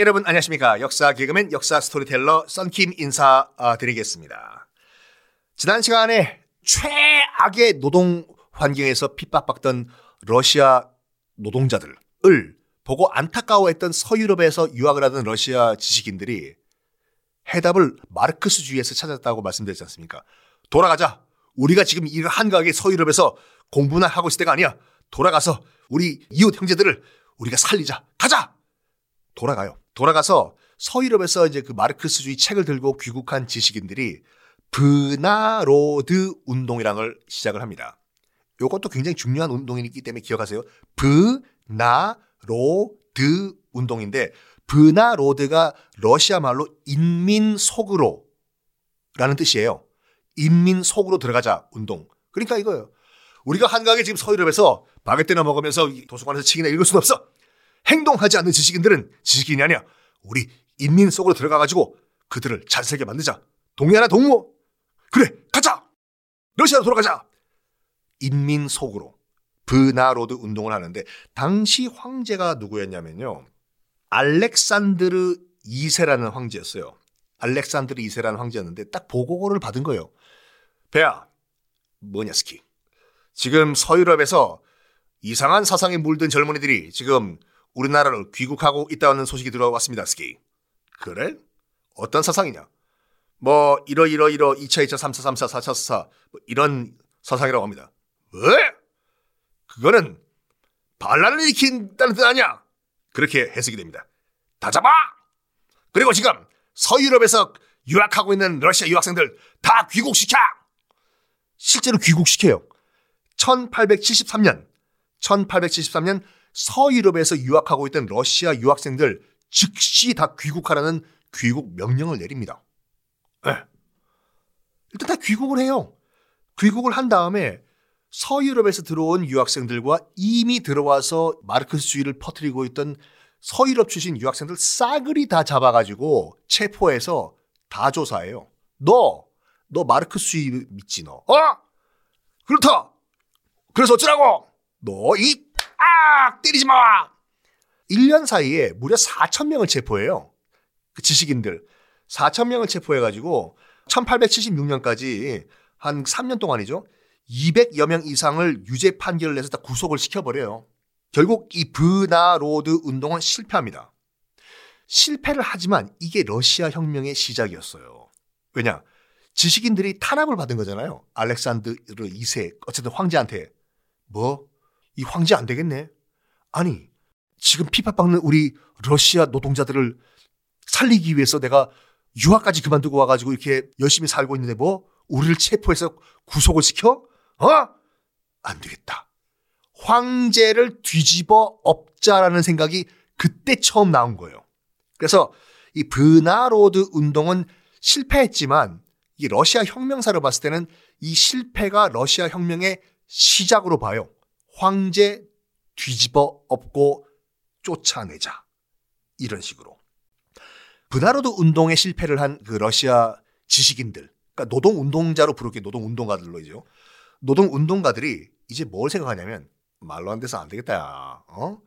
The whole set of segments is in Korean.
여러분 안녕하십니까. 역사 개그맨 역사 스토리텔러 썬킴 인사드리겠습니다. 지난 시간에 최악의 노동 환경에서 핍박받던 러시아 노동자들을 보고 안타까워했던 서유럽에서 유학을 하던 러시아 지식인들이 해답을 마르크스주의에서 찾았다고 말씀드렸지 않습니까? 돌아가자. 우리가 지금 이 한가하게 서유럽에서 공부나 하고 있을 때가 아니야. 돌아가서 우리 이웃 형제들을 우리가 살리자. 가자. 돌아가요. 돌아가서 서유럽에서 이제 그 마르크스주의 책을 들고 귀국한 지식인들이 브나로드 운동이라는 걸 시작을 합니다. 이것도 굉장히 중요한 운동이기 때문에 기억하세요. 브나로드 운동인데 브나로드가 러시아 말로 인민 속으로 라는 뜻이에요. 인민 속으로 들어가자 운동. 그러니까 이거예요. 우리가 한강에 지금 서유럽에서 바게트나 먹으면서 도서관에서 책이나 읽을 수는 없어. 행동하지 않는 지식인들은 지식인이 아니야. 우리 인민 속으로 들어가가지고 그들을 잘 살게 만들자. 동의하나 동무. 그래, 가자. 러시아로 돌아가자. 인민 속으로 브나로드 운동을 하는데 당시 황제가 누구였냐면요. 알렉산드르 2세라는 황제였어요. 알렉산드르 2세라는 황제였는데 딱 보고를 받은 거예요. 배야, 뭐냐 스키. 지금 서유럽에서 이상한 사상에 물든 젊은이들이 지금 우리나라를 귀국하고 있다는 소식이 들어왔습니다, 스키. 그래? 어떤 사상이냐? 뭐 이러이러 이러 2차 2차 3차 3차 4차 4차 뭐 이런 사상이라고 합니다. 왜? 그거는 반란을 일으킨다는 뜻 아니야? 그렇게 해석이 됩니다. 다 잡아! 그리고 지금 서유럽에서 유학하고 있는 러시아 유학생들 다 귀국시켜! 실제로 귀국시켜요. 1873년, 1873년 서유럽에서 유학하고 있던 러시아 유학생들 즉시 다 귀국하라는 귀국 명령을 내립니다. 네. 일단 다 귀국을 해요. 귀국을 한 다음에 서유럽에서 들어온 유학생들과 이미 들어와서 마르크스주의를 퍼뜨리고 있던 서유럽 출신 유학생들 싸그리 다 잡아가지고 체포해서 다 조사해요. 너, 너 마르크스주의 믿지 너? 어? 그렇다. 그래서 어쩌라고? 너 이, 아! 때리지 마! 1년 사이에 무려 4천 명을 체포해요. 그 지식인들. 4천 명을 체포해 가지고 1876년까지 한 3년 동안이죠. 200여 명 이상을 유죄 판결을 내서 다 구속을 시켜버려요. 결국 이 브나로드 운동은 실패합니다. 실패를 하지만 이게 러시아 혁명의 시작이었어요. 왜냐? 지식인들이 탄압을 받은 거잖아요. 알렉산드르 2세, 어쨌든 황제한테. 뭐? 이 황제 안 되겠네? 아니, 지금 핍박받는 우리 러시아 노동자들을 살리기 위해서 내가 유학까지 그만두고 와가지고 이렇게 열심히 살고 있는데 뭐? 우리를 체포해서 구속을 시켜? 어? 안 되겠다. 황제를 뒤집어 엎자라는 생각이 그때 처음 나온 거예요. 그래서 이 브나로드 운동은 실패했지만 이 러시아 혁명사를 봤을 때는 이 실패가 러시아 혁명의 시작으로 봐요. 황제 뒤집어 엎고 쫓아내자. 이런 식으로. 브나로드 운동의 실패를 한 그 러시아 지식인들, 그러니까 노동 운동자로 부르게 노동 운동가들로 이죠. 노동 운동가들이 이제 뭘 생각하냐면 말로 해서 안 되겠다. 야. 어?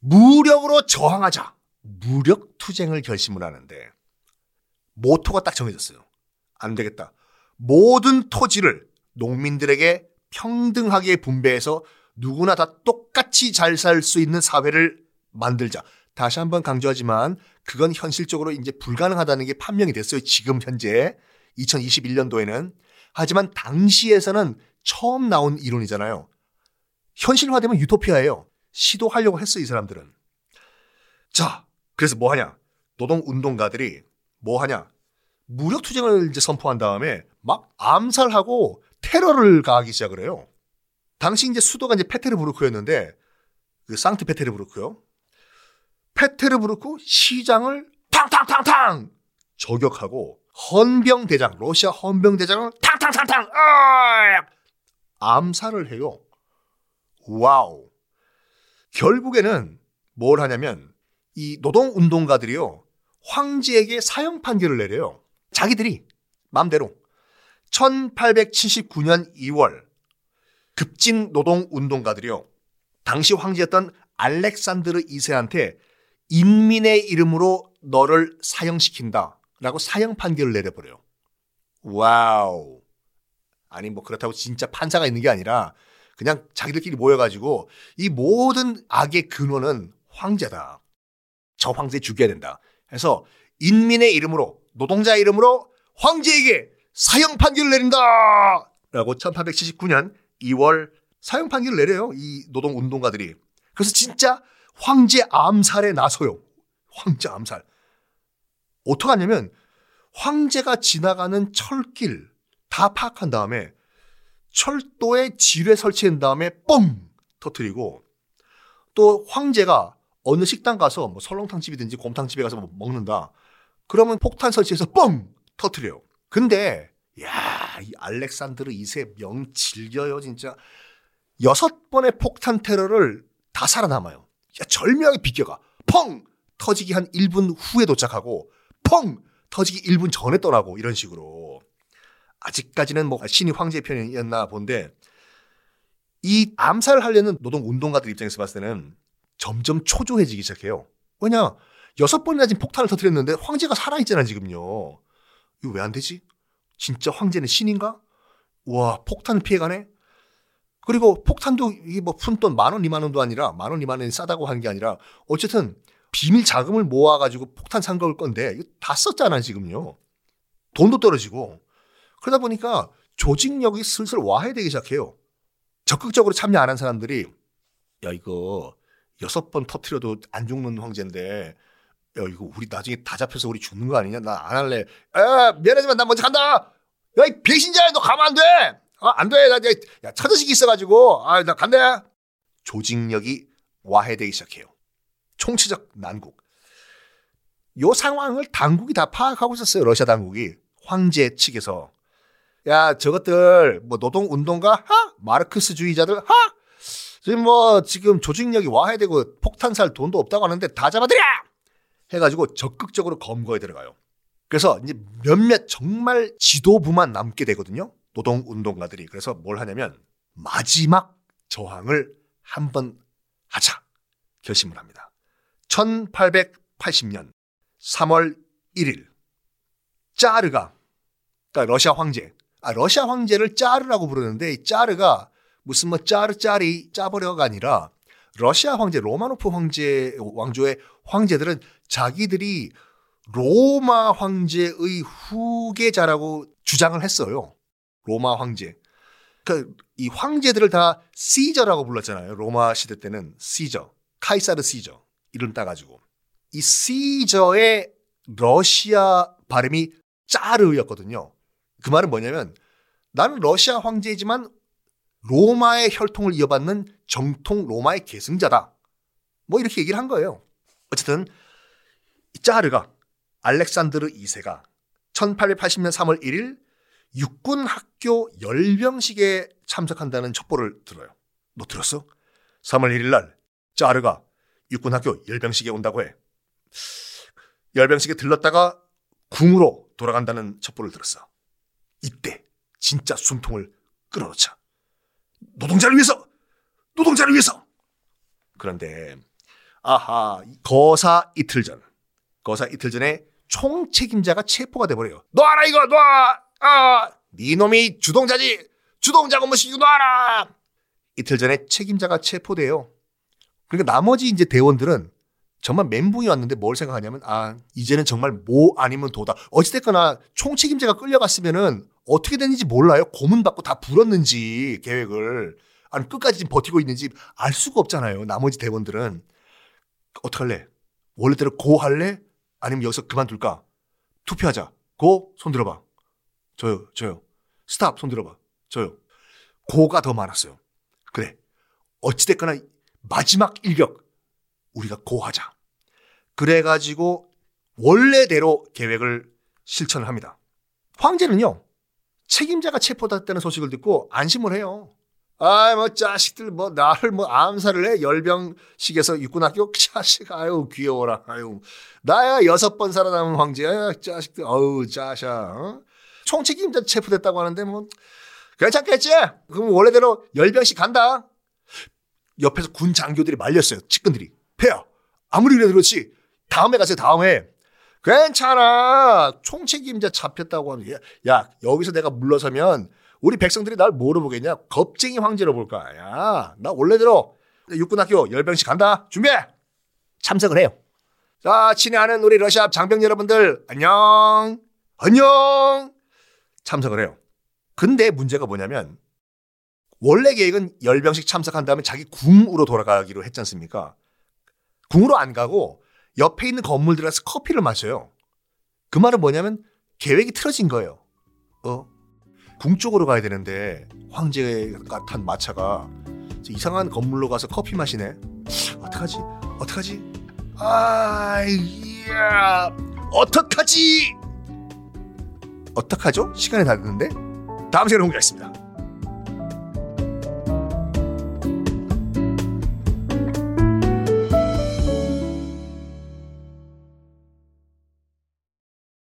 무력으로 저항하자. 무력 투쟁을 결심을 하는데 모토가 딱 정해졌어요. 안 되겠다. 모든 토지를 농민들에게 평등하게 분배해서 누구나 다 똑 같이 잘 살 수 있는 사회를 만들자. 다시 한번 강조하지만 그건 현실적으로 이제 불가능하다는 게 판명이 됐어요. 지금 현재 2021년도에는. 하지만 당시에서는 처음 나온 이론이잖아요. 현실화되면 유토피아예요. 시도하려고 했어, 이 사람들은. 자, 그래서 뭐 하냐? 노동 운동가들이 뭐 하냐? 무력 투쟁을 이제 선포한 다음에 막 암살하고 테러를 가하기 시작을 해요. 당시 이제 수도가 이제 페테르부르크였는데 그 상트 페테르부르크요. 페테르부르크 시장을 탕탕탕탕 저격하고 헌병대장 러시아 헌병대장을 탕탕탕탕 어! 암살을 해요. 와우. 결국에는 뭘 하냐면 이 노동운동가들이요. 황제에게 사형 판결을 내려요. 자기들이 마음대로. 1879년 2월 급진 노동 운동가들이요. 당시 황제였던 알렉산드르 2세한테 인민의 이름으로 너를 사형시킨다. 라고 사형 판결을 내려버려요. 와우. 아니, 뭐 그렇다고 진짜 판사가 있는 게 아니라 그냥 자기들끼리 모여가지고 이 모든 악의 근원은 황제다. 저 황제 죽여야 된다. 해서 인민의 이름으로, 노동자의 이름으로 황제에게 사형 판결을 내린다! 라고 1879년 2월 사형 판결을 내려요. 이 노동 운동가들이. 그래서 진짜 황제 암살에 나서요. 황제 암살. 어떻게 하냐면 황제가 지나가는 철길 다 파악한 다음에 철도에 지뢰 설치한 다음에 뻥 터트리고 또 황제가 어느 식당 가서 뭐 설렁탕 집이든지 곰탕 집에 가서 뭐 먹는다. 그러면 폭탄 설치해서 뻥 터트려요. 근데 야, 이 알렉산드르 2세 명 즐겨요, 진짜. 여섯 번의 폭탄 테러를 다 살아남아요. 야, 절묘하게 비껴가. 펑! 터지기 한 1분 후에 도착하고, 펑! 터지기 1분 전에 떠나고, 이런 식으로. 아직까지는 뭐 신이 황제 편이었나 본데, 이 암살을 하려는 노동 운동가들 입장에서 봤을 때는 점점 초조해지기 시작해요. 왜냐, 여섯 번이나 지금 폭탄을 터뜨렸는데 황제가 살아있잖아, 지금요. 이거 왜 안 되지? 진짜 황제는 신인가? 와, 폭탄 피해가네? 그리고 폭탄도 이게 뭐 푼돈 만 원, 이만 원도 아니라 만 원, 이만 원이 싸다고 한게 아니라 어쨌든 비밀 자금을 모아가지고 폭탄 산 걸 건데 이거 다 썼잖아, 지금요. 돈도 떨어지고. 그러다 보니까 조직력이 슬슬 와해되기 시작해요. 적극적으로 참여 안 한 사람들이 야, 이거 여섯 번 터트려도 안 죽는 황제인데 야, 이거 우리 나중에 다 잡혀서 우리 죽는 거 아니냐? 나 안 할래. 야, 미안하지만 나 먼저 간다! 야, 이 배신자야, 너 가면 안 돼! 아, 안 돼! 나, 야, 처자식이 있어가지고, 아, 나 간다! 조직력이 와해되기 시작해요. 총체적 난국. 요 상황을 당국이 다 파악하고 있었어요. 러시아 당국이. 황제 측에서. 야, 저것들, 뭐, 노동운동가? 하? 마르크스주의자들? 하? 지금 뭐, 지금 조직력이 와해되고 폭탄 살 돈도 없다고 하는데 다 잡아들여! 해가지고 적극적으로 검거에 들어가요. 그래서 이제 몇몇 정말 지도부만 남게 되거든요. 노동 운동가들이. 그래서 뭘 하냐면 마지막 저항을 한번 하자 결심을 합니다. 1880년 3월 1일 짜르가 그러니까 러시아 황제 아 러시아 황제를 짜르라고 부르는데 이 짜르가 무슨 뭐 짜르 짜리 짜버려가 아니라 러시아 황제 로마노프 황제 왕조의 황제들은 자기들이 로마 황제의 후계자라고 주장을 했어요. 로마 황제. 그러니까 이 황제들을 다 시저라고 불렀잖아요. 로마 시대 때는 시저, 카이사르 시저 이름 따가지고 이 시저의 러시아 발음이 짜르였거든요. 그 말은 뭐냐면 나는 러시아 황제이지만 로마의 혈통을 이어받는 정통 로마의 계승자다. 뭐 이렇게 얘기를 한 거예요. 어쨌든 짜르가 알렉산드르 2세가 1880년 3월 1일 육군 학교 열병식에 참석한다는 첩보를 들어요. 너 들었어? 3월 1일 날 짜르가 육군 학교 열병식에 온다고 해. 열병식에 들렀다가 궁으로 돌아간다는 첩보를 들었어. 이때 진짜 숨통을 끌어놓자. 노동자를 위해서! 노동자를 위해서! 그런데 아하 거사 이틀 전 거사 이틀 전에 총 책임자가 체포가 돼버려요. 놔라 이거 놔! 아, 네 놈이 주동자지. 주동자고 뭐시고 놔라. 이틀 전에 책임자가 체포돼요. 그러니까 나머지 이제 대원들은 정말 멘붕이 왔는데 뭘 생각하냐면 아 이제는 정말 뭐 아니면 도다. 어찌됐거나 총 책임자가 끌려갔으면은 어떻게 됐는지 몰라요. 고문 받고 다 불었는지 계획을 아니 끝까지 지금 버티고 있는지 알 수가 없잖아요. 나머지 대원들은 어떡할래? 원래대로 고 할래? 아니면 여기서 그만둘까? 투표하자. 고, 손 들어봐. 저요, 저요. 스탑, 손 들어봐. 저요. 고가 더 많았어요. 그래. 어찌됐거나 마지막 일격, 우리가 고하자. 그래가지고 원래대로 계획을 실천을 합니다. 황제는요, 책임자가 체포됐다는 소식을 듣고 안심을 해요. 아, 뭐, 자식들, 뭐, 나를 뭐, 암살을 해? 열병식에서 육군학교? 자식, 아유, 귀여워라. 아유. 나야 여섯 번 살아남은 황제야. 자식들, 어우, 자샤. 어? 총책임자 체포됐다고 하는데, 뭐, 괜찮겠지? 그럼 원래대로 열병식 간다. 옆에서 군 장교들이 말렸어요. 측근들이. 폐야, 아무리 그래도 그렇지. 다음에 가세요. 다음에. 괜찮아. 총책임자 잡혔다고 하면 야, 야 여기서 내가 물러서면 우리 백성들이 날 뭐로 보겠냐? 겁쟁이 황제로 볼 거야. 야, 나 원래대로 육군학교 열병식 간다. 준비해. 참석을 해요. 자, 친애하는 우리 러시아 장병 여러분들 안녕. 안녕. 참석을 해요. 근데 문제가 뭐냐면 원래 계획은 열병식 참석한 다음에 자기 궁으로 돌아가기로 했지 않습니까? 궁으로 안 가고 옆에 있는 건물 들어가서 커피를 마셔요. 그 말은 뭐냐면 계획이 틀어진 거예요. 어? 궁 쪽으로 가야 되는데 황제가 탄 마차가 이상한 건물로 가서 커피 마시네. 어떡하지? 어떡하지? 아 이야 어떡하지? 어떡하죠? 시간이 다 됐는데 다음 시간에 공개하겠습니다.